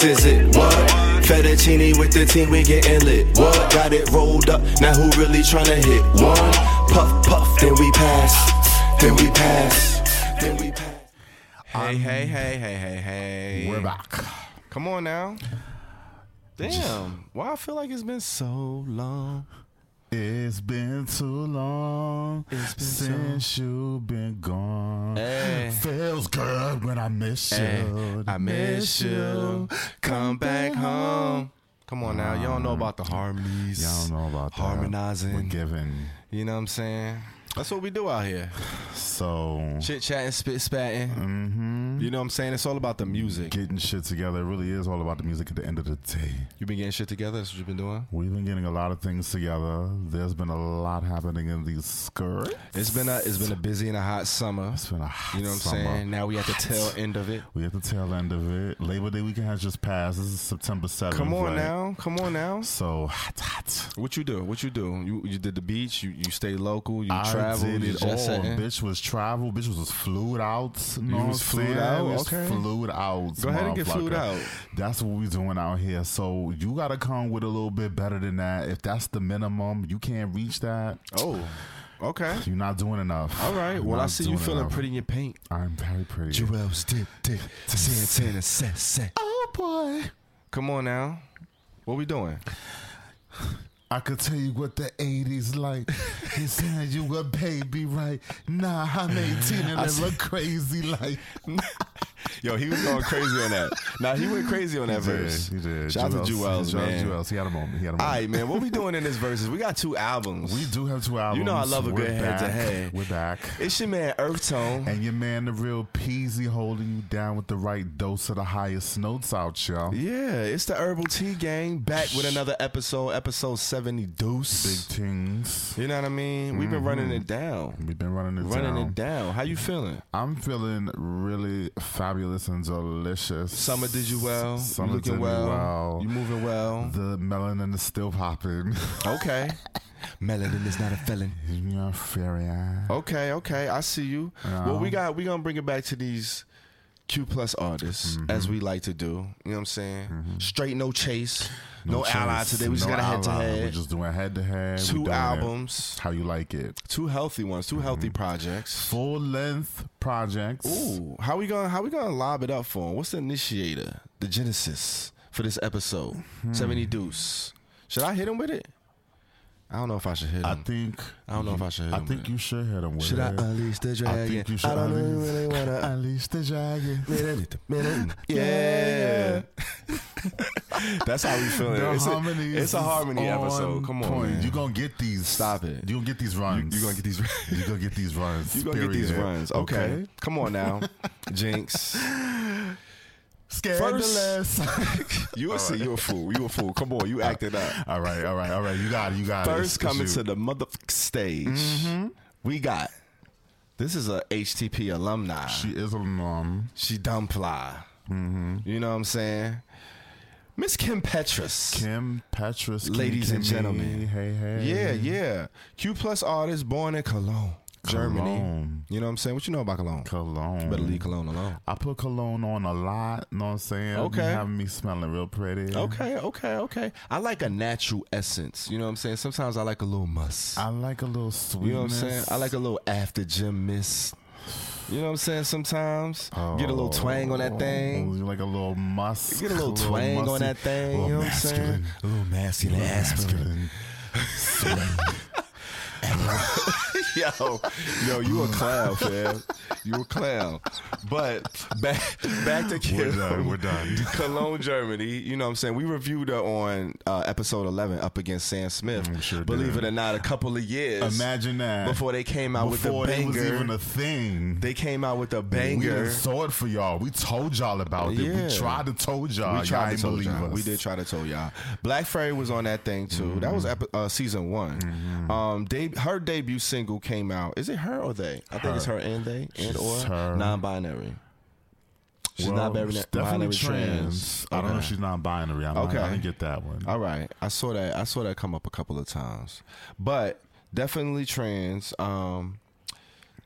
this is it. What? Fettuccine with the team, we getting lit. What? Got it rolled up, now who really tryna hit? One, puff, puff, then we pass. Then we pass. Then we pass. Hey, hey, hey, hey, hey, hey. We're back. Come on now. Damn. Why I feel like it's been so long. It's been too long been since you've been gone. Hey. Feels good when I miss Hey, you. I miss you. Come back home. Come on now. Don't know about the harmonies. Y'all don't know about that. Harmonizing. We're giving. You know what I'm saying? That's what we do out here. So, Chit chatting, spit spatting. hmm You know what I'm saying? It's all about the music. getting shit together. It really is all about the music at the end of the day. You been getting shit together? That's what you've been doing? We've been getting a lot of things together. There's been a lot happening in these skirts. It's been a it's been a busy and a hot summer. It's been a hot You know what I'm summer. saying? Now we at the tail end of it. We at the tail end of it. Labor Day weekend has just passed. This is September 7th. Come on right? now. Come on now. So hot, hot. What you do? What you do? You you did the beach. You you stay local. You I travel. Did it all. Eh? Bitch was travel. Bitch was flued out. You was what I'm flued saying? out? Okay. Flued out. Go ahead and get motherfucker. out. That's what we doing out here. So you gotta come with a little bit better than that. If that's the minimum, you can't reach that. Oh, okay. You're not doing enough. All right. You're Well, I see you feeling enough. pretty in your paint. I'm very pretty. Juelz dip dip. to Santana set set. Oh boy. Come on now. What we doing? I could tell you what the 80s like. He said you a baby, right? Nah, I'm 18 and I look crazy like. Yo, he was going crazy on that. Now he went crazy on that He did, verse. He did. Shout out to Juelz, man. Juelz. He had a moment. He had a moment. All right, man. What we doing in this verses? We got two albums. We do have two albums. You know I love a We're good head-to-head. We're back. It's your man EarthTone. And your man, the real Peasy, holding you down with the right dose of the highest notes out, y'all. Yeah, it's the Herbal Tea Gang back with another episode, episode 70 Deuce. Big things. You know what I mean? We've been mm-hmm. running it down. We've been running it Running down. Running it down. How you feeling? I'm feeling really fabulous and delicious. Summer did you well. Summer you looking well. well. You moving well. The melanin is still popping. Okay. Melanin is not a felon. You're fairy. Okay, okay. I see you. Well, we got we gonna bring it back to these Q plus artists Mm-hmm. as we like to do. You know what I'm saying? Straight no chase. No, chase, ally today. We just no got a head to head. We're just doing head to head. Two We're it albums. How you like it? Two healthy ones, two healthy Mm-hmm. projects. Full length projects. Ooh, how we gonna how we gonna lob it up for him? What's the initiator, the genesis for this episode? Hmm. Seventy Deuce. Should I hit him with it? I don't know if I should hit him. I think. I don't know if I should hit I him think with you should hit him with should I it. unleash the I dragon? think you should I don't unleash, really wanna. unleash the dragon. yeah. That's how we feeling. The it's, a, it's a is harmony on episode. Come on, point. man. You gonna get these? Stop it. You gonna get these runs? You gonna get these? You gonna get these runs? You gonna get these period. runs? Okay. Come on now, Jinx. Scandalous. You a see, you a fool. You a fool. Come on, you acted up. all right, all right, all right. You got it. You got it. First It's- it's coming you. to the motherfucking stage, mm-hmm. we got. This is a HTP alumni. She is a mom. She dumb fly. Mm-hmm. You know what I'm saying? Miss Kim Petras. Kim Petras. Kim Ladies and gentlemen. Hey, hey. Yeah, yeah. Q plus artist born in Cologne, Germany. Cologne. You know what I'm saying? What you know about Cologne? Cologne. Better leave Cologne alone. I put cologne on a lot. You know what I'm saying? Okay. having me smelling real pretty. Okay, okay, okay. I like a natural essence. You know what I'm saying? Sometimes I like a little musk. I like a little sweetness. You know what I'm saying? I like a little after gym mist. You know what I'm saying? Sometimes get a little twang on that oh, thing. Oh, like a little musk. Get a little twang on musty- that thing. little You know what I'm saying? masculine. A little masculine aspirin. Yo, yo, you a clown, fam. You a clown. But back back to Kim. We're done. We're done. Cologne, Germany. You know what I'm saying? We reviewed her on uh, episode 11 up against Sam Smith. Sure Believe did. it or not, a couple of years Imagine that. before they came out Before with the banger. it was even a thing. they came out with a banger. done saw it for y'all. We told y'all about it. We tried to told y'all. we y'all tried to tell y'all. us. We did try to tell y'all. Black Fairy was on that thing too. That was epi- uh, season one. Mm-hmm. Um, her debut single came out. Is it her or they? I think it's her and they and or her. non-binary. She's Well, not binary definitely trans. I don't know if she's non-binary. I, Okay. okay. I didn't get that one. All right, I saw that. I saw that come up a couple of times, but definitely trans. Um,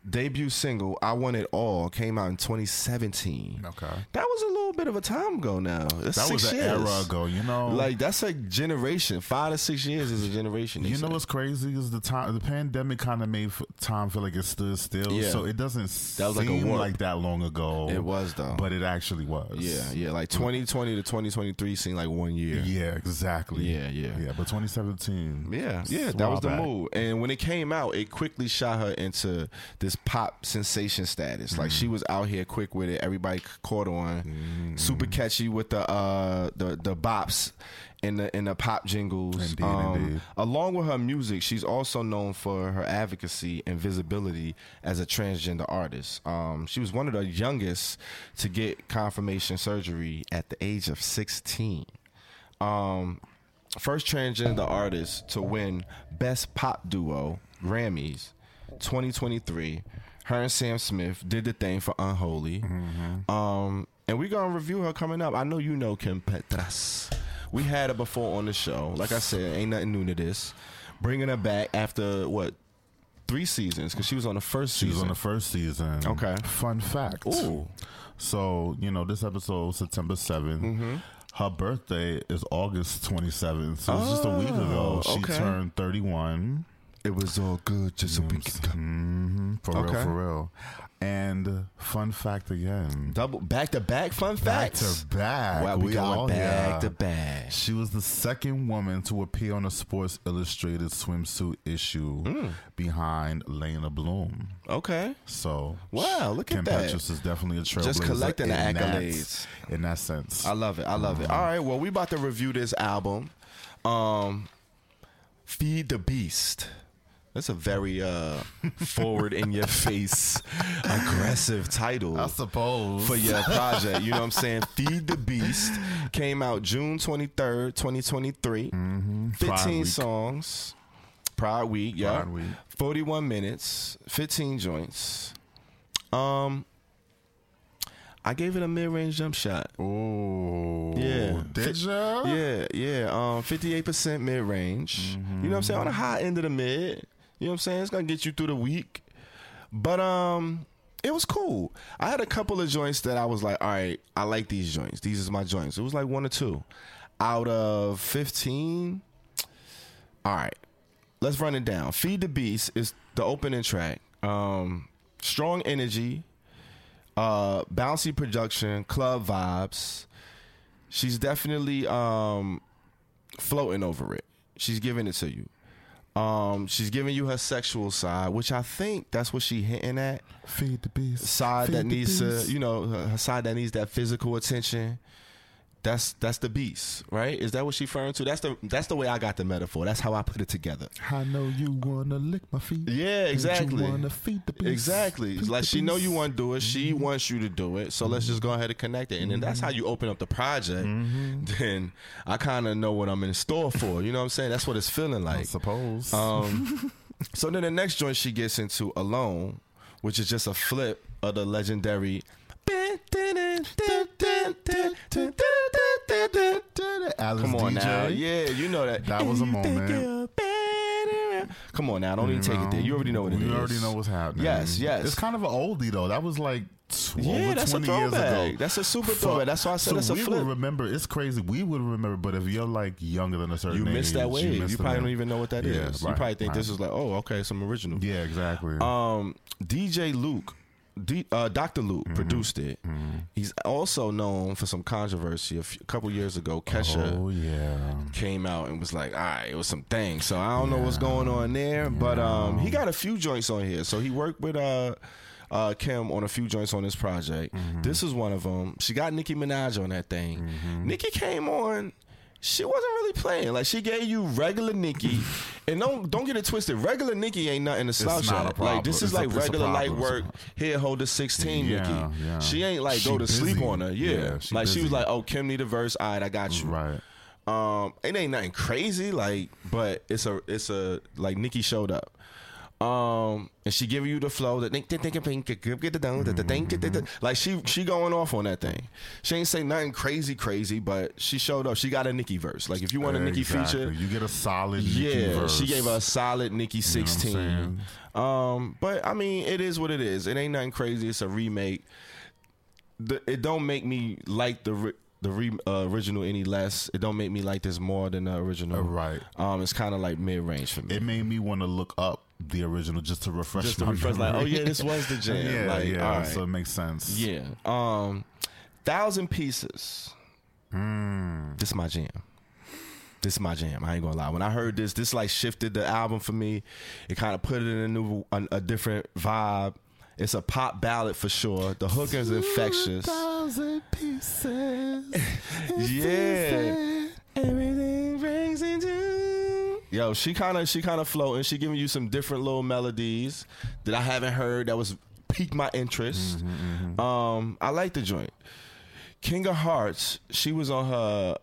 debut single "I Want It All" came out in 2017. Okay. That was a little bit of a time ago now. That's That was an years. era ago, you know. Like that's a generation. Five to six years is a generation. You know say. what's crazy is the time the pandemic kind of made f- time feel like it stood still. Yeah. So it doesn't That was like a seem like that long ago. It was though. but it actually was. yeah, yeah. Like 2020 to 2023 seemed like one year. yeah, exactly. Yeah, yeah. yeah. But 2017. Yeah, yeah, that was while the back. move. And when it came out, it quickly shot her into this pop sensation status. Like Mm-hmm. she was out here quick with it. Everybody caught on. Super catchy with the uh the the bops in the in the pop jingles. Indeed, Um, indeed. Along with her music, she's also known for her advocacy and visibility as a transgender artist. Um, she was one of the youngest to get confirmation surgery at the age of 16. Um, first transgender artist to win Best Pop Duo Grammys 2023. Her and Sam Smith did the thing for Unholy. Um, and we're gonna review her coming up. I know you know Kim Petras. We had her before on the show. Like I said, ain't nothing new to this. Bringing her back after what three seasons? Because she was on the first She season. was on the first season. Okay. Fun fact. Ooh. So, you know, this episode, September 7th. Mm-hmm. Her birthday is August 27th. So it's just a week ago. Oh, She okay. turned 31. It was all good just a week ago. hmm For Okay. real, for real. And uh, fun fact again. Double back to back fun facts? Back facts. to back. Wow, we, going all back here. to back. She was the second woman to appear on a Sports Illustrated swimsuit issue Hmm. behind Leyna Bloom. Okay. So, Wow, look at Kim that. Petras is definitely a trailblazer. Just collecting the in that- accolades. in that sense. I love it. I love it. All right. Well, we about to review this album. Um, Feed the Beast. That's a very uh, forward in your face, aggressive title I suppose. for your project. You know what I'm saying? Feed the Beast came out June 23rd, 2023. 15 Mm-hmm. Pride Week. songs. Pride Week, yeah. Pride Week. 41 minutes, 15 joints. Um I gave it a mid-range jump shot. Oh, Yeah. Did ya? Yeah, yeah. Um, fifty-eight percent mid range. You know what I'm saying? On the high end of the mid. You know what I'm saying? It's gonna get you through the week. But um, it was cool. I had a couple of joints that I was like, all right, I like these joints. These is my joints. It was like one or two out of fifteen. All right, let's run it down. Feed the Beast is the opening track. Um, strong energy, uh, bouncy production, club vibes. She's definitely um, floating over it. She's giving it to you. Um, she's giving you her sexual side, which I think that's what she hinting at. Feed the beast. Side Feed that needs beast. to, you know, her, her side that needs that physical attention. That's that's the beast, right? Is that what she's referring to? That's the that's the way I got the metaphor. That's how I put it together. I know you wanna lick my feet. Yeah, exactly. You wanna feed the beast. Exactly. It's Feed like she know you want to do it. She mm-hmm. wants you to do it. So let's just go ahead and connect it. And then that's how mm-hmm. you open up the project. Mm-hmm. Then I kind of know what I'm in store for. You know what I'm saying? That's what it's feeling like. I suppose. Um, so then the next joint she gets into alone, which is just a flip of the legendary. Alice Come on Deejay. now, yeah, you know that. That was a moment. Come on now, don't even take it there. You already know what it is. You already know what's happening. Yes, yes. It's kind of an oldie though. That was like Yeah, that's a 20 years throwback. ago. That's a super throwback. That's why I said so that's a we flip. would remember. It's crazy. We would remember, but if you're like younger than a certain You missed that wave. You, the probably don't even know what that is. Yeah, you right, probably think right. this is like, oh, okay, some original. Yeah, exactly. Um, DJ Luke, D, uh, Dr. Luke Mm-hmm. produced it. He's also known for some controversy. A, few, a couple years ago, Kesha oh yeah. came out and was like, "All right, it was some things." So I don't know what's going on there, but um, he got a few joints on here. So he worked with uh. Uh, Kim on a few joints on this project. Mm-hmm. This is one of them. She got Nicki Minaj on that thing. Nicki came on. She wasn't really playing. Like she gave you regular Nicki, and don't don't get it twisted. Regular Nicki ain't nothing to slouch at. Like this is It's like a regular light work. Here, hold the sixteen, Yeah, Nicki. yeah. She ain't like go She to sleep on her. Yeah, Yeah, she like she was like, oh, Kim need a verse. All right, I got you. Right. Um, it ain't nothing crazy, like, but it's a it's a like Nicki showed up. Um, and she giving you the flow that like she she going off on that thing. She ain't say nothing crazy crazy, but she showed up. She got a Nicki verse. Like if you want a Nicki Exactly. feature, You get a solid Nicki yeah, verse. she gave a solid Nicki You know what I'm 16. um, but I mean, it is what it is. It ain't nothing crazy. It's a remake. The, it don't make me like the the re, uh, original any less. It don't make me like this more than the original. Uh, right. Um, it's kind of like mid range for me. It made me want to look up the original just to refresh Just to my refresh, like, oh yeah, this was the jam. yeah, like, yeah. right. So it makes sense. Yeah. Um, thousand pieces. Hmm. This is my jam. This is my jam. I ain't gonna lie. When I heard this, this like shifted the album for me. It kind of put it in a new, a, a different vibe. It's a pop ballad for sure. The hook is infectious. Thousand pieces. Yeah. Everything brings into. Yo, she kind of she kind of floating. She giving you some different little melodies that I haven't heard. That was piqued my interest. Um, I like the joint. King of Hearts. She was on her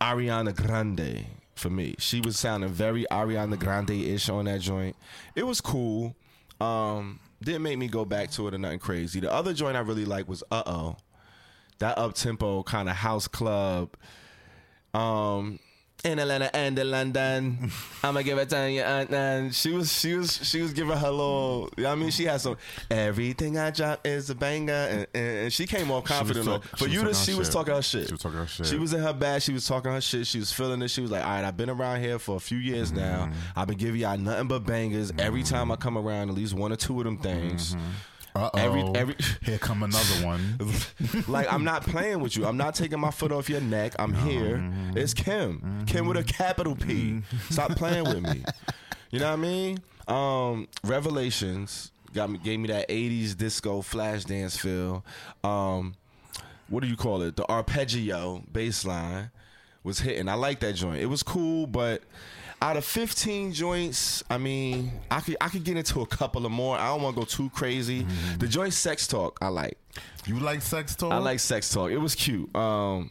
Ariana Grande for me. She was sounding very Ariana Grande ish on that joint. It was cool. Um, didn't make me go back to it or nothing crazy. The other joint I really like was Uh Oh. That up tempo kind of house club. Um in Atlanta and in London. I'ma give it to you. And, and she was she was she was giving her little I mean she had some everything I drop is a banger and, and, and she came off confident. talk- For you was to she was talking her shit. She was talking her shit. She was in her bag. She was talking her shit. She was feeling it. She was like, all right, I've been around here for a few years Mm-hmm. now. I've been giving y'all nothing but bangers. Every time I come around, at least one or two of them things. Uh oh. Every- every- Here come another one. like I'm not playing with you. I'm not taking my foot off your neck. I'm here. It's Kim. Kim with a capital P. Stop playing with me. You know what I mean? Um, Revelations got me gave me that 80s disco flash dance feel. Um, what do you call it? The arpeggio bass line was hitting. I like that joint. It was cool, but out of 15 joints, I mean, I could I could get into a couple of more. I don't want to go too crazy. Mm-hmm. The joint sex talk, I like. You like sex talk? I like sex talk. It was cute. Um,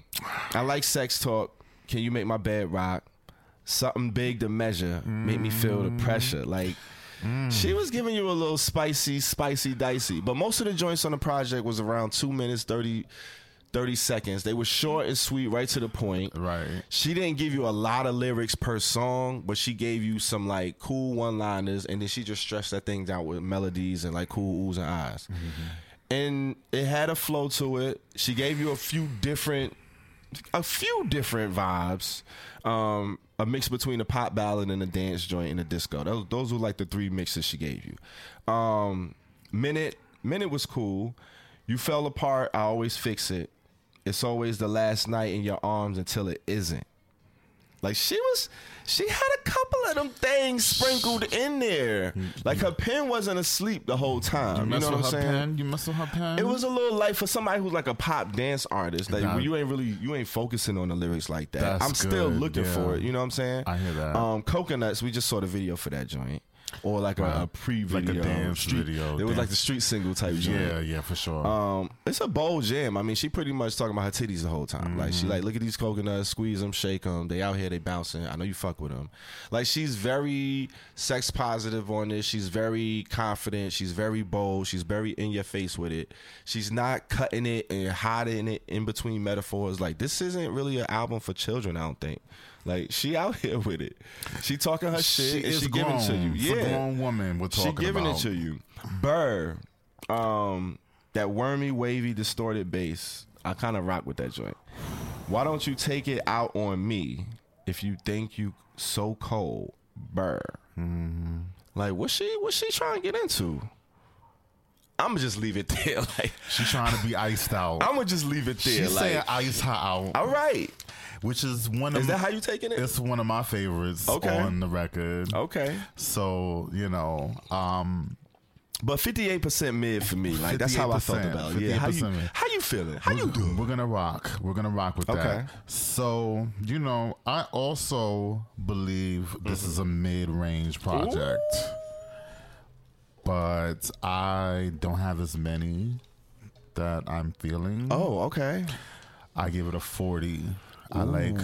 I like sex talk. Can you make my bed rock? Something big to measure. Make me feel the mm-hmm. pressure. Like mm. she was giving you a little spicy, spicy, dicey. But most of the joints on the project was around two minutes 30, 30 seconds. They were short and sweet, right to the point. Right. She didn't give you a lot of lyrics per song, but she gave you some like cool one liners, and then she just stretched that thing out with melodies and like cool oohs and ahs. And it had a flow to it. She gave you a few different, a few different vibes. Um, a mix between a pop ballad and a dance joint and a disco. Those, those were like the three mixes she gave you. Um, minute, minute was cool. You fell apart. I always fix it. It's always the last night in your arms until it isn't. Like she was, she had a couple of them things sprinkled in there. Like her pen wasn't asleep the whole time. You You, know what I'm saying? pen? You mess with her pen? It was a little light for somebody who's like a pop dance artist. Like Nah. you ain't really, you ain't focusing on the lyrics like that. That's I'm still good, looking for it. You know what I'm saying? I hear that. Um, coconuts. We just saw the video for that joint, or like a, Right. a pre-video, Like a dance street, video, It was like the street single type joint. Yeah, yeah, for sure. Um, it's a bold jam. I mean, she pretty much talking about her titties the whole time. Like Mm-hmm. she like, look at these coconuts, squeeze them, shake them. They out here, they bouncing. I know you fuck with them. Like she's very sex positive on this. She's very confident. She's very bold. She's very in your face with it. She's not cutting it and hiding it in between metaphors. Like this isn't really an album for children. I don't think. Like she out here with it. She talking her shit she and is she grown. giving it to you. It's a Yeah, grown woman we're she giving about. it to you. Burr, um, that wormy, wavy, distorted bass. I kind of rock with that joint. Why don't you take it out on me if you think you so cold, Burr? Mm-hmm. Like, what's she? What's she trying to get into? I'm gonna just leave it there. Like, She's trying to be iced out. I'm gonna just leave it there. She's like, saying ice her out, all right. Which is one of Is that how you taking it? it's one of my favorites Okay. on the record. Okay, So you know, um, but 58 percent mid for me. Like that's how I felt about it. Yeah, how you how you feeling? How you doing? We're gonna rock. We're gonna rock with Okay. that. So you know, I also believe this is a mid-range project, but I don't have as many that I'm feeling. Oh, okay. I give it a forty. I like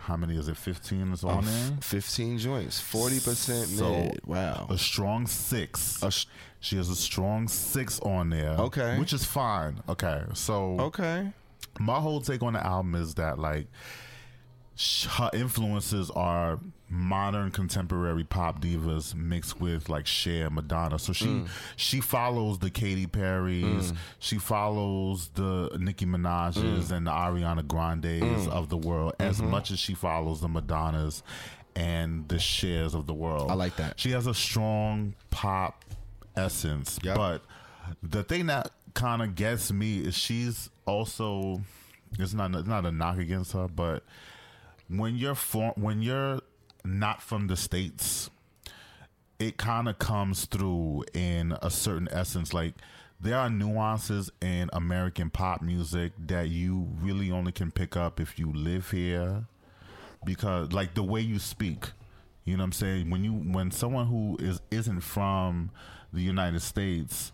how many is it? Fifteen is on there. 15 joints, 40% So, mid. Wow. A strong six. A sh- she has a strong six on there. Okay. which is fine. Okay, so Okay. my whole take on the album is that like her influences are modern contemporary pop divas mixed with like Cher, Madonna. So she Mm. she follows the Katy Perry's, she follows the Nicki Minaj's Mm. and the Ariana Grandes of the world as Mm-hmm. much as she follows the Madonnas and the Chers of the world. I like that. She has a strong pop essence, Yep. but the thing that kind of gets me is she's also it's not it's not a knock against her, but when you're for, when you're not from the states, it kind of comes through in a certain essence. Like there are nuances in American pop music that you really only can pick up if you live here, because like the way you speak. You know what I'm saying? When you when someone who is isn't from the United States,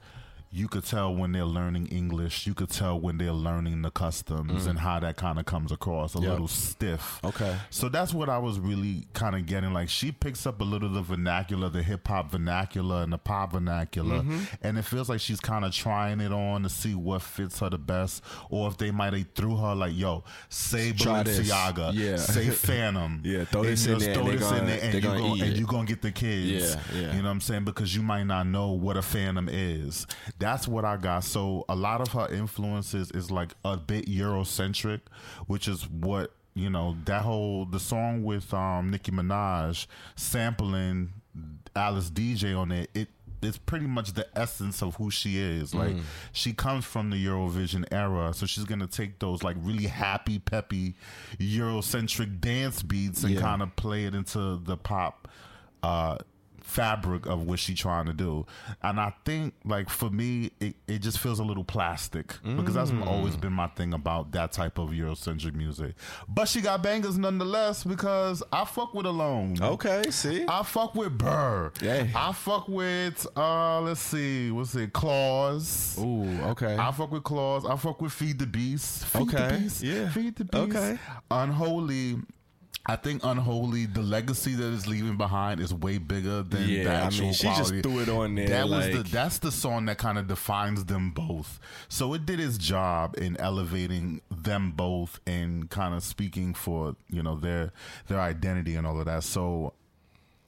you could tell when they're learning English. You could tell when they're learning the customs mm. and how that kind of comes across a Yep. little stiff. Okay. So that's what I was really kind of getting. Like she picks up a little of the vernacular, the hip hop vernacular and the pop vernacular, mm-hmm. and it feels like she's kind of trying it on to see what fits her the best, or if they might have threw her like, "Yo, say. Balenciaga, Yeah. say Phantom, Yeah, throw this in there throw and this in there, and you gonna gonna and you gonna get the kids, Yeah, yeah. you know what I'm saying? Because you might not know what a Phantom is. That's what I got. So a lot of her influences is like a bit Eurocentric, which is what you know that whole the song with um Nicki Minaj sampling Alice Deejay on it. It it's pretty much the essence of who she is. Like she comes from the Eurovision era, so she's gonna take those like really happy, peppy, Eurocentric dance beats and Yeah. kind of play it into the pop uh fabric of what she trying to do and i think like for me it, it just feels a little plastic because that's always been my thing about that type of eurocentric music but she got bangers nonetheless because i fuck with alone Okay, see? I fuck with Burr. Yeah. I fuck with uh let's see, what's it, Claws. Ooh, okay. I fuck with Claws. I fuck with Feed the Beast. Feed the Okay, Beast. yeah. Feed the Beast. Okay. Unholy. I think Unholy, the legacy that is leaving behind is way bigger than Yeah, the I actual mean, she just threw it on there, That was the that's the song that kind of defines them both. So it did its job in elevating them both and kind of speaking for you know their their identity and all of that. So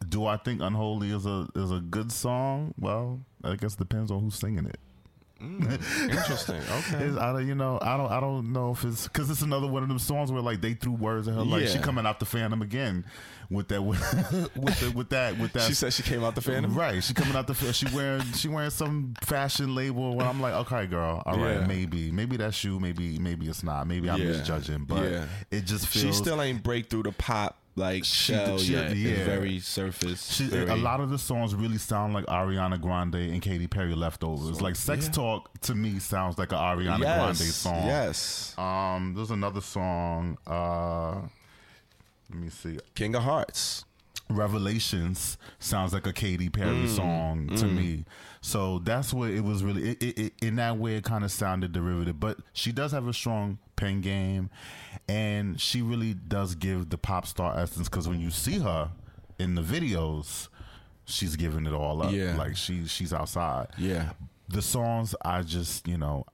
do I think Unholy is a is a good song? Well, I guess it depends on who's singing it. Mm, interesting. Okay. It's, I don't, you know, I don't, I don't know if it's because it's another one of them songs where like they threw words at her, like she coming out the Phantom again with that, with, with, the, with that, with that. She said she came out the Phantom? right? She coming out the, she wearing, she wearing some fashion label. Where I'm like, okay, girl, all right, Yeah. maybe, maybe that's you, maybe, maybe it's not, maybe I'm Yeah. misjudging, but Yeah. it just feels She still ain't break through the pop like She- shell she- yet. yeah. It's very surface. She, very, a lot of the songs really sound like Ariana Grande and Katy Perry leftovers. like "Sex yeah. Talk" to me sounds like an Ariana yes, Grande song. Yes. Um, there's another song. Uh, let me see. King of Hearts. Revelations sounds like a Katy Perry Mm, song to me. So that's what it was really. It, it, it, in that way, it kind of sounded derivative. But she does have a strong pen game, and she really does give the pop star essence. Because when you see her in the videos, she's giving it all up. Yeah. like she she's outside. Yeah. The songs, I just you know,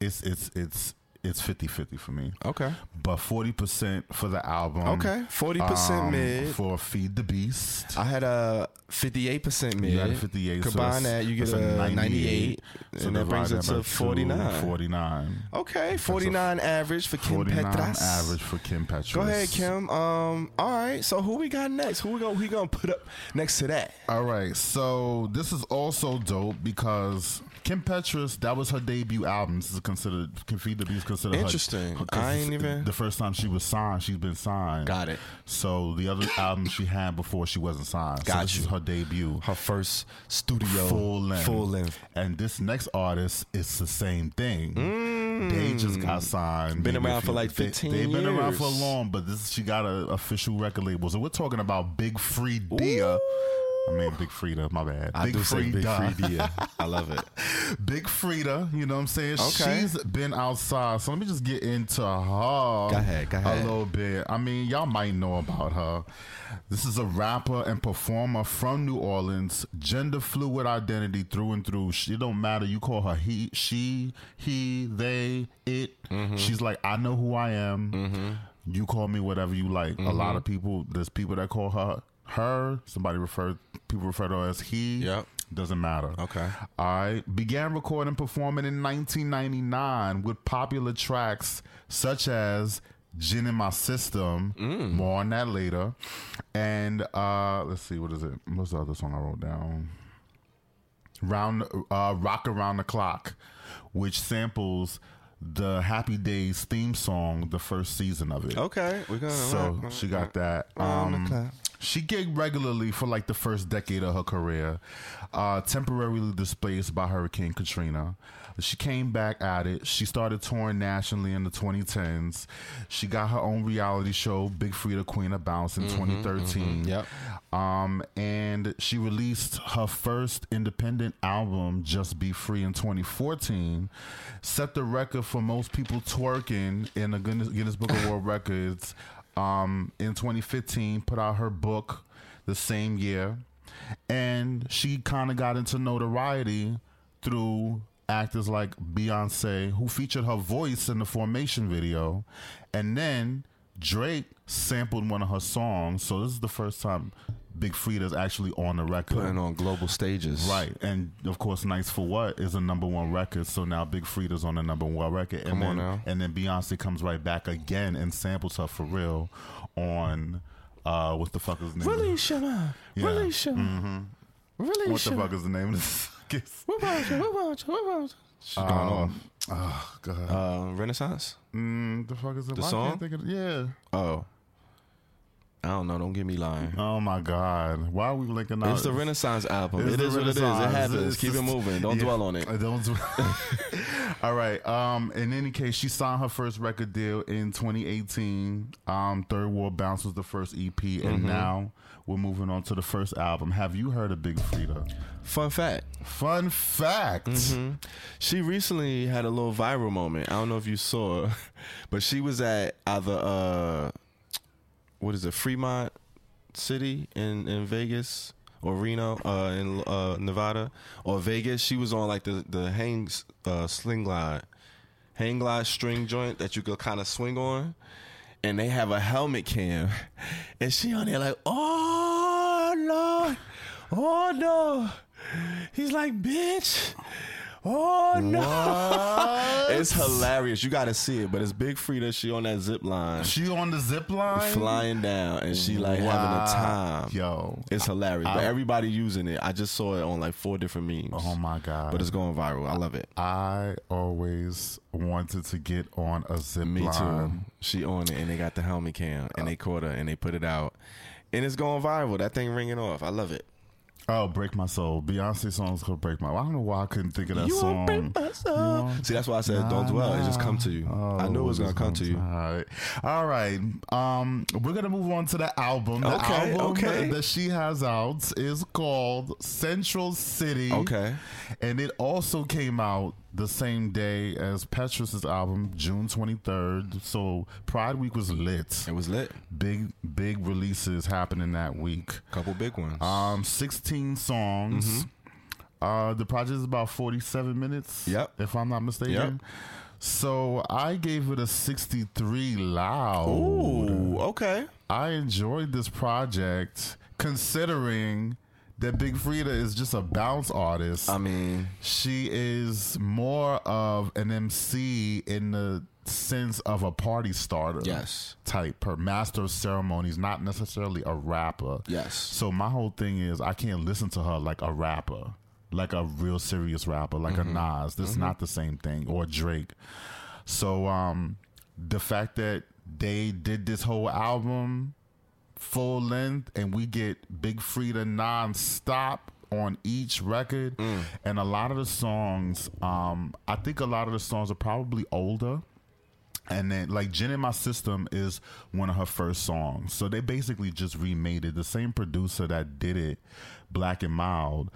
it's it's it's it's 50-50 for me. Okay. But forty percent for the album. Okay. 40% mid. for Feed the Beast. I had a 58% mid. You got a 58. so Combine that's- that, you get a 98. So and that brings it to 49. 49. Okay. 49 average for Kim 49 Petras. average for Kim Petras. Go ahead, Kim. Um, all right. So who we got next? Who we who we gonna put up next to that? All right, so this is also dope because Kim Petras, that was her debut album. This is considered, Can Feed the Beast considered her- Interesting. her- I ain't even- The first time she was signed, she's been signed. Got it. So the other album she had before she wasn't signed. so Got this you. is her debut. Her first studio full length. Full length. And this next artist is the same thing. They just got signed. Mm. Been around for like 15 They've been around for long, but this she got an official record label. So we're talking about Big Free Dia. I mean, Big Freedia. My bad. I Big do say Big Freedia. Freedia. I love it. Big Freedia, you know what I'm saying? Okay. She's been outside. So let me just get into her Go ahead, go ahead. a little bit. I mean, y'all might know about her. This is a rapper and performer from New Orleans, gender fluid identity through and through. She don't matter. You call her he, she, he, they, it. Mm-hmm. She's like, I know who I am. You call me whatever you like. A Mm-hmm. lot of people, there's people that call her her. Somebody refer people refer to her as he. Yep. Doesn't matter. Okay. I began recording performing in 1999 with popular tracks such as Gin in My System. Mm. More on that later. And uh, let's see, what is it? What's the other song I wrote down? Round, uh, Rock Around the Clock, which samples the Happy Days theme song, the first season of it. Okay, we're gonna. So rock, she got that. Um. She gigged regularly for like the first decade of her career, uh, temporarily displaced by Hurricane Katrina. She came back at it. She started touring nationally in the 2010s. She got her own reality show, Big Freedia Queen of Bounce, in 2013. Yep. Um, and she released her first independent album, Just Be Free, in 2014. Set the record for most people twerking in the Guinness, Guinness Book of World Records. Um, in 2015, put out her book the same year, and she kind of got into notoriety through actors like Beyonce, who featured her voice in the Formation video, and then Drake sampled one of her songs. So this is the first time Big Freedia's actually on the record. Putting on global stages. Right, and of course, "Nice for What" is a number one record. So now Big Freedia's on the number one record, and Come then on now. and then Beyonce comes right back again and samples her for real on uh, what the fuck is the name? Release your mind. Yeah. Release your mind. Release What the fuck is the name of this? What about you? What about you? What about you? She's gone off. Oh god. Uh, Renaissance. mm, the fuck is it? the Why song? Can't think of, yeah. Oh, I don't know. Don't get me lying. Oh my god. Why are we linking out? It's the Renaissance album. It's It is what it is. It happens. It's Keep it moving. Don't yeah. dwell on it. Don't. dwell- All right. Um. In any case, she signed her first record deal in 2018. Um. Third World Bounce was the first EP, and Mm-hmm. now we're moving on to the first album. Have you heard of Big Freedia? Fun fact. Fun fact. Mm-hmm. She recently had a little viral moment. I don't know if you saw, but she was at either uh, what is it, Fremont City in in Vegas or Reno uh, in uh, Nevada or Vegas. She was on like the the hang uh, sling glide, hang glide string joint that you could kind of swing on. And they have a helmet cam, and she on there like, oh no, oh no. He's like, bitch. Oh no. It's hilarious. You gotta see it, but it's Big Freedia. She on that zip line, She on the zip line. flying down, and she like having a time. Yo. It's hilarious. but I- everybody using it. I just saw it on like four different memes. Oh my god. But it's going viral. I love it. I always wanted to get on a zip Me too. line. She on it, and they got the helmet cam, and uh, they caught her, and they put it out, and it's going viral. That thing ringing off. I love it. Oh, break my soul. Beyonce song's called "Break My." I don't know why I couldn't think of that You song. won't break my soul. See, that's why I said don't dwell. It just come to you. I knew it was gonna come to you. All right, all right. Um, we're gonna move on to the album. The Okay, album okay. that she has out is called Central City. Okay. and it also came out the same day as Petras's album, June twenty third. So Pride Week was lit. It was lit. Big, big releases happening that week. Couple big ones. Um, 16 songs. Uh, the project is about 47 minutes. Mm-hmm. Yep. If I'm not mistaken. Yep. So I gave it a 63 loud. Ooh, okay. I enjoyed this project considering that Big Freedia is just a bounce artist. I mean, she is more of an MC in the sense of a party starter yes, type per master of ceremonies, not necessarily a rapper. yes. So my whole thing is I can't listen to her like a rapper, like a real serious rapper, like Mm-hmm. a Nas. This is not the same thing, or Drake. So um, the fact that they did this whole album full length and we get Big Freedia non-stop on each record Mm. and a lot of the songs um I think a lot of the songs are probably older And then, like, Gin in My System is one of her first songs. So they basically just remade it. The same producer that did it, BlaqNmild,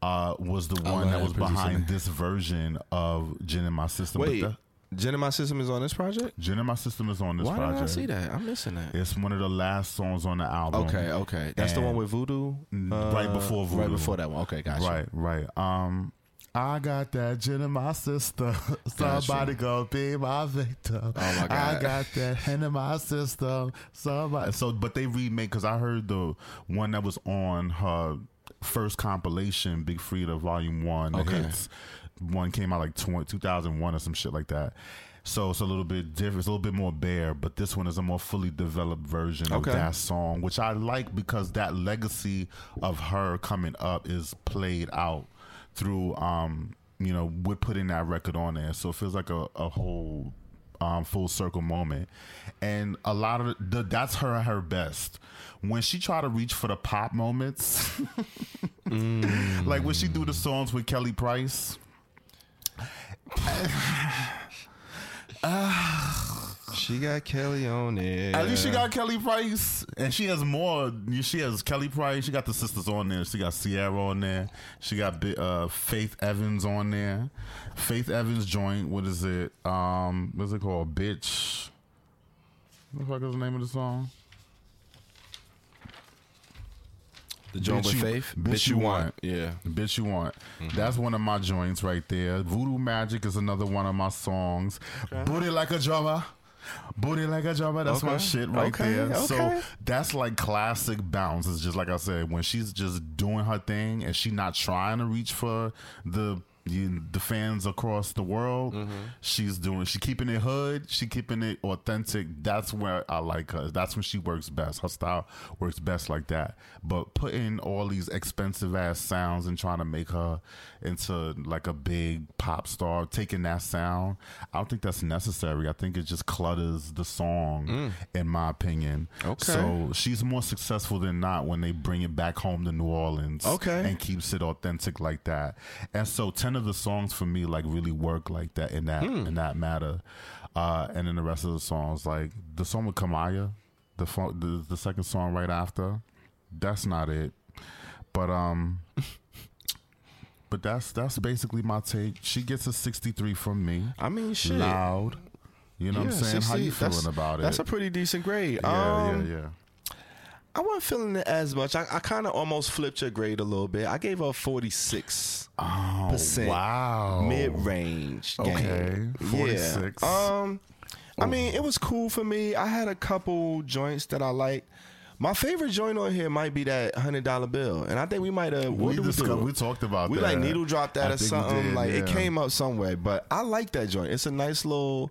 uh, was the one that that was behind this version of Gin in My System. But Wait, the- Gin in My System is on this project? Gin in My System is on this Why project. did I see that? I'm missing that. It's one of the last songs on the album. Okay, okay. That's the one with Voodoo? Mm, right before Voodoo. Right before that one. Okay, gotcha. Right, right. Um, I got that gin in my system. Somebody go be my victim. Oh, my god! I got that hen in my system. Somebody. So, but they remake because I heard the one that was on her first compilation, Big Freedia Volume One. Okay. hits. One came out like 20, 2001 or some shit like that. So it's a little bit different. It's a little bit more bare, but this one is a more fully developed version Okay. of that song, which I like because that legacy of her coming up is played out through, um, you know, we're putting that record on there. So it feels like a, a whole um, full circle moment. And a lot of the, that's her at her best. When she try to reach for the pop moments, like when she do the songs with Kelly Price, She got Kelly on there. At least she got Kelly Price, and she has more. She has Kelly Price. She got the sisters on there. She got Ciara on there. She got uh, Faith Evans on there. Faith Evans joint. What is it? Um, what's it called? Bitch. What the fuck is the name of the song? The joint Bitch with You- Faith. Bitch You Want. Yeah. The bitch you want. Mm-hmm. That's one of my joints right there. Voodoo Magic is another one of my songs. Booty like a drummer. Booty like a drummer. That's my shit right Okay, there. okay. So that's like classic bounce. It's just like I said, when she's just doing her thing and she not trying to reach for the you, the fans across the world. Mm-hmm. She's doing. She keeping it hood. She keeping it authentic. That's where I like her. That's when she works best. Her style works best like that. But putting all these expensive ass sounds and trying to make her into like a big pop star, taking that sound, I don't think that's necessary. I think it just clutters the song, in my opinion. Mm. Okay. So she's more successful than not when they bring it back home to New Orleans. Okay. And keeps it authentic like that. And so ten of the songs for me like really work like that in that Hmm. in that matter. Uh, and then the rest of the songs, like the song with Kamaya, the the the second song right after, that's not it. But um But that's that's basically my take. She gets a sixty three from me. I mean, shit. Loud. You know what I'm Yeah, saying? How you feeling that's- about it? That's a pretty decent grade. yeah, um, yeah, yeah. I wasn't feeling it as much. I, I kind of almost flipped your grade a little bit. I gave her 46 Oh, percent wow. mid range. Okay, 46. Yeah. Um, I mean, it was cool for me. I had a couple joints that I like. My favorite joint on here might be that hundred dollar bill, and I think we might have. We we, we talked about we that. like needle dropped that I or something. did, like it came up somewhere, but I like that joint. It's a nice little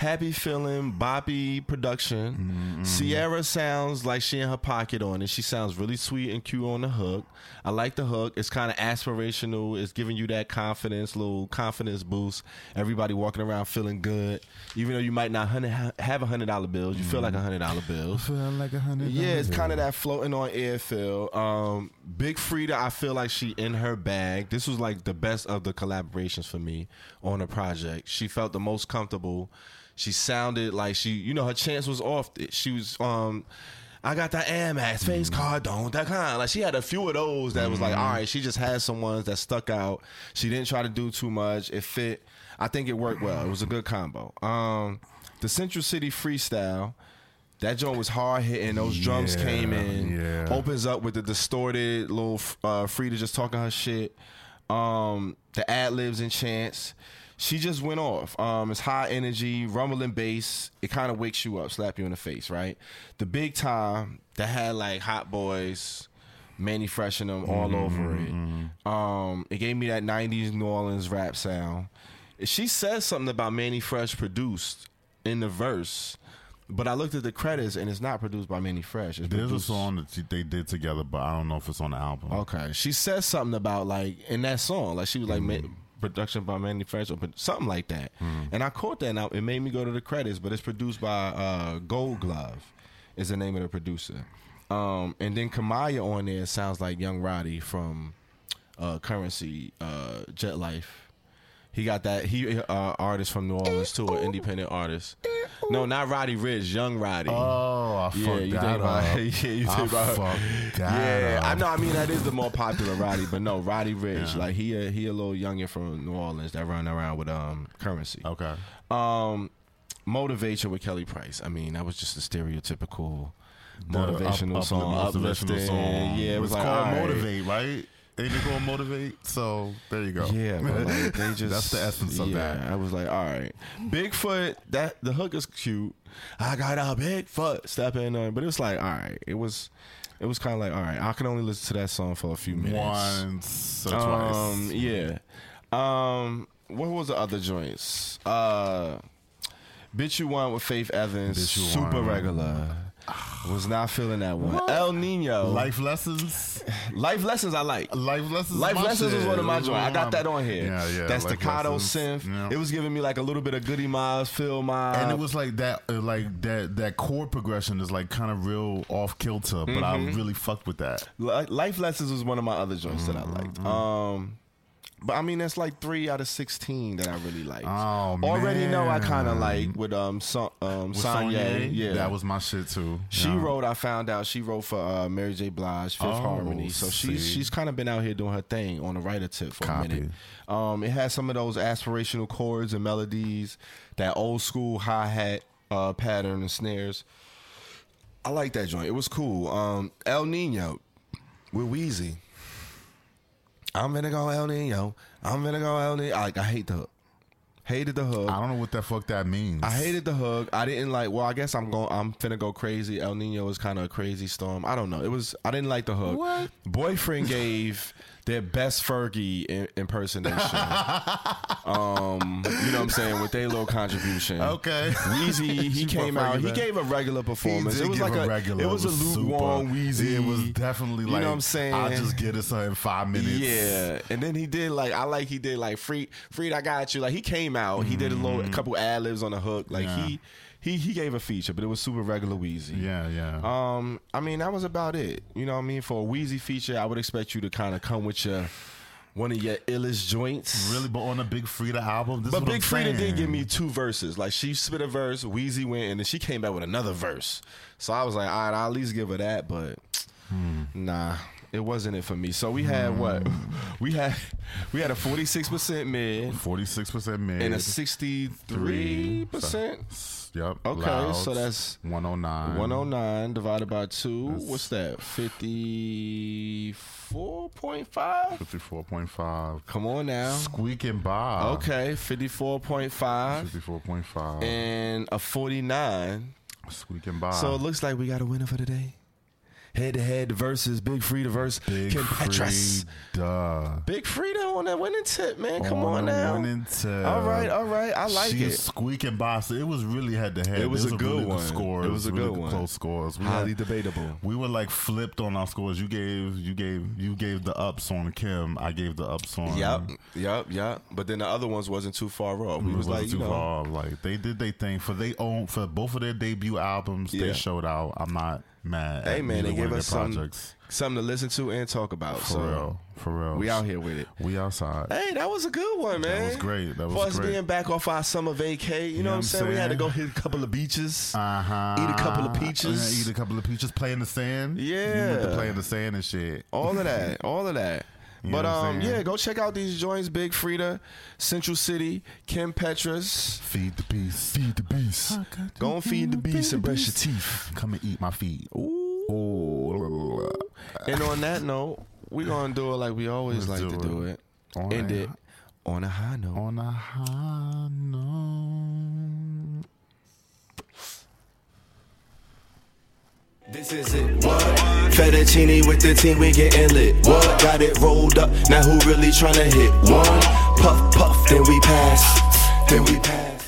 happy feeling, boppy production. Mm-hmm, Ciara sounds like she in her pocket on it. She sounds really sweet and cute on the hook. I like the hook. It's kind of aspirational. It's giving you that confidence, little confidence boost. Everybody walking around feeling good, even though you might not hundred, have a hundred dollar bills. You feel like a hundred dollar bill. Feeling like a hundred. Yeah, it's kind of that floating on air feel. Um, Big Freedia, I feel like she in her bag. This was like the best of the collaborations for me on the project. She felt the most comfortable. She sounded like she, you know, her chance was off. She was, um, I got that Amex face card, don't that kind. Like she had a few of those that was like, all right. She just had some ones that stuck out. She didn't try to do too much. It fit. I think it worked well. It was a good combo. Um, the Central City freestyle. That joint was hard hitting. Those drums came in. yeah. Opens up with the distorted little uh, Freedia just talking her shit. Um, the ad libs and chants. She just went off. Um, it's high energy, rumbling bass. It kind of wakes you up, slap you in the face, right? The big time that had like Hot Boys, Mannie Fresh and them all over it. Um, it gave me that '90s New Orleans rap sound. She says something about Mannie Fresh produced in the verse, but I looked at the credits and it's not produced by Mannie Fresh. It's There's a song that they did together, but I don't know if it's on the album. Okay, she says something about like in that song, like she was like Mm-hmm. Production by Mannie Fresh or something like that, and I caught that. and I- It made me go to the credits, but it's produced by uh, Gold Glove, is the name of the producer. Um, and then Kamaya on there sounds like Young Roddy from uh, Currency, uh, Jet Life. He got that. He uh, artist from New Orleans too, an independent artist. No, not Roddy Ricch, Young Roddy. Oh, I yeah, fucked you that think about up. yeah, you think I about fucked that Yeah, I know. I mean, that is the more popular Roddy, but no, Roddy Ricch, like he a, he a little younger from New Orleans that run around with um currency. Okay. Um, motivation with Kelly Price. I mean, that was just a stereotypical motivational up- song, motivational uplifting. song. Yeah, it was it's like called all right. motivate, right? Ain't gonna motivate? So there you go. Yeah, but like they just That's the essence of yeah, that. I was like, all right, Bigfoot. That the hook is cute. I got a Bigfoot stepping on, but it was like, all right, it was, it was kind of like, all right, I can only listen to that song for a few minutes. Once or Um, twice. yeah. Um, what was the other joints? Uh, Bitch You Want with Faith Evans, super Want. regular. Was not feeling that one. El Nino, life, lessons. Life lessons. lessons I like. Life lessons. Life my Lessons was one of my joints. I got that on here. Yeah, yeah. That Life staccato Lessons. synth. Yeah. It was giving me like a little bit of Goody Miles, Phil Miles. and it was like that, uh, like that, that chord progression is like kind of real off kilter, but I Mm-hmm. really fucked with that. Life Lessons was one of my other joints that I Mm-hmm, liked. Um, but I mean, that's like three out of sixteen that I really like. Oh, man. Already know I kind of like with um so, um With. Sonyae, Yeah, that was my shit too. She Yeah. wrote. I found out she wrote for uh, Mary J. Blige, Fifth Oh, Harmony. So she's see. she's kind of been out here doing her thing on the writer tip for Copy. a minute. Um, it has some of those aspirational chords and melodies, that old school hi hat uh, pattern and snares. I like that joint. It was cool. Um, El Nino with Weezy. I'm gonna go El Nino. I'm gonna go El Nino. I, like, I hate the hook. Hated the hook. I don't know what the fuck that means. I hated the hook. I didn't like. Well, I guess I'm going. I'm finna go crazy. El Nino is kind of a crazy storm. I don't know. It was. I didn't like the hook. What? Boyfriend gave their best Fergie in, impersonation. um, you know what I'm saying with their little contribution. Okay. Weezy, he came out. Fergie He gave a regular He performance. did it was give like a regular. It was, a lukewarm Weezy. It was definitely like You know what I'm saying? I just get us in five minutes. Yeah, and then he did like I like he did like Freed, Freed, I got you. Like he came out, he did a little a couple ad libs on the hook. Like. Yeah. he he he gave a feature, but it was super regular Weezy. Yeah, yeah. Um, I mean that was about it. You know what I mean? For a Weezy feature, I would expect you to kind of come with your one of your illest joints. really, but on a Big Freedia album, this But Big Freedia did give me two verses. Like she spit a verse, Weezy went, and then she came back with another verse. So I was like, all right, I'll at least give her that. But Hmm. nah, it wasn't it for me. So we had what? We had we had a forty six percent mid forty-six percent mid and a sixty three percent. Yep. Okay, loud. so that's 109. 109 divided by two. What's that? 54.5? 54.5. Come on now. Squeaking by. Okay, 54.5 54.5. and a 49. Squeaking by. So it looks like we got a winner for today. Head to head versus Big Freedia versus Big Kim Petras. Freedia. Big Freedia on that winning tip, man. Come on, On the now. winning tip. All right, all right. I like She's it. squeaking by. So it was really head to head. It was a good really one. Scores. It was a really good one. Close scores. We Highly had- debatable. We were like flipped on our scores. You gave, you gave, you gave the ups on Kim. I gave the ups on. Yep, yep, yep. But then the other ones wasn't too far off. We It was wasn't like, you too know, far. Like they did their thing for they own for both of their debut albums. Yeah. They showed out. I'm not mad. hey man, they gave us some, projects. something to listen to and talk about. For so real, for real. we out here with it. We outside. Hey, that was a good one, man. That was great. That was great. For us great. being back off our summer vacay, you know, what I'm saying? We had to go hit a couple of beaches. Uh huh. Eat a couple of peaches. eat a couple of peaches. Play in the sand. Yeah. You to play in the sand and shit. all of that, all of that. You but know what I'm um, yeah, go check out these joints: Big Freedia, Central City, Kim Petras. Feed the beast. Feed the beast. Go and feed the beast and brush your teeth. Come and eat my feet. Ooh. And on that note, we're gonna do it like we always Let's like do to do it. End a- it on a high note. On a high note. This is it. What? Fettuccine with the team, we getting lit. What? Got it rolled up. Now who really tryna hit? One puff, puff, then we pass. Then we pass.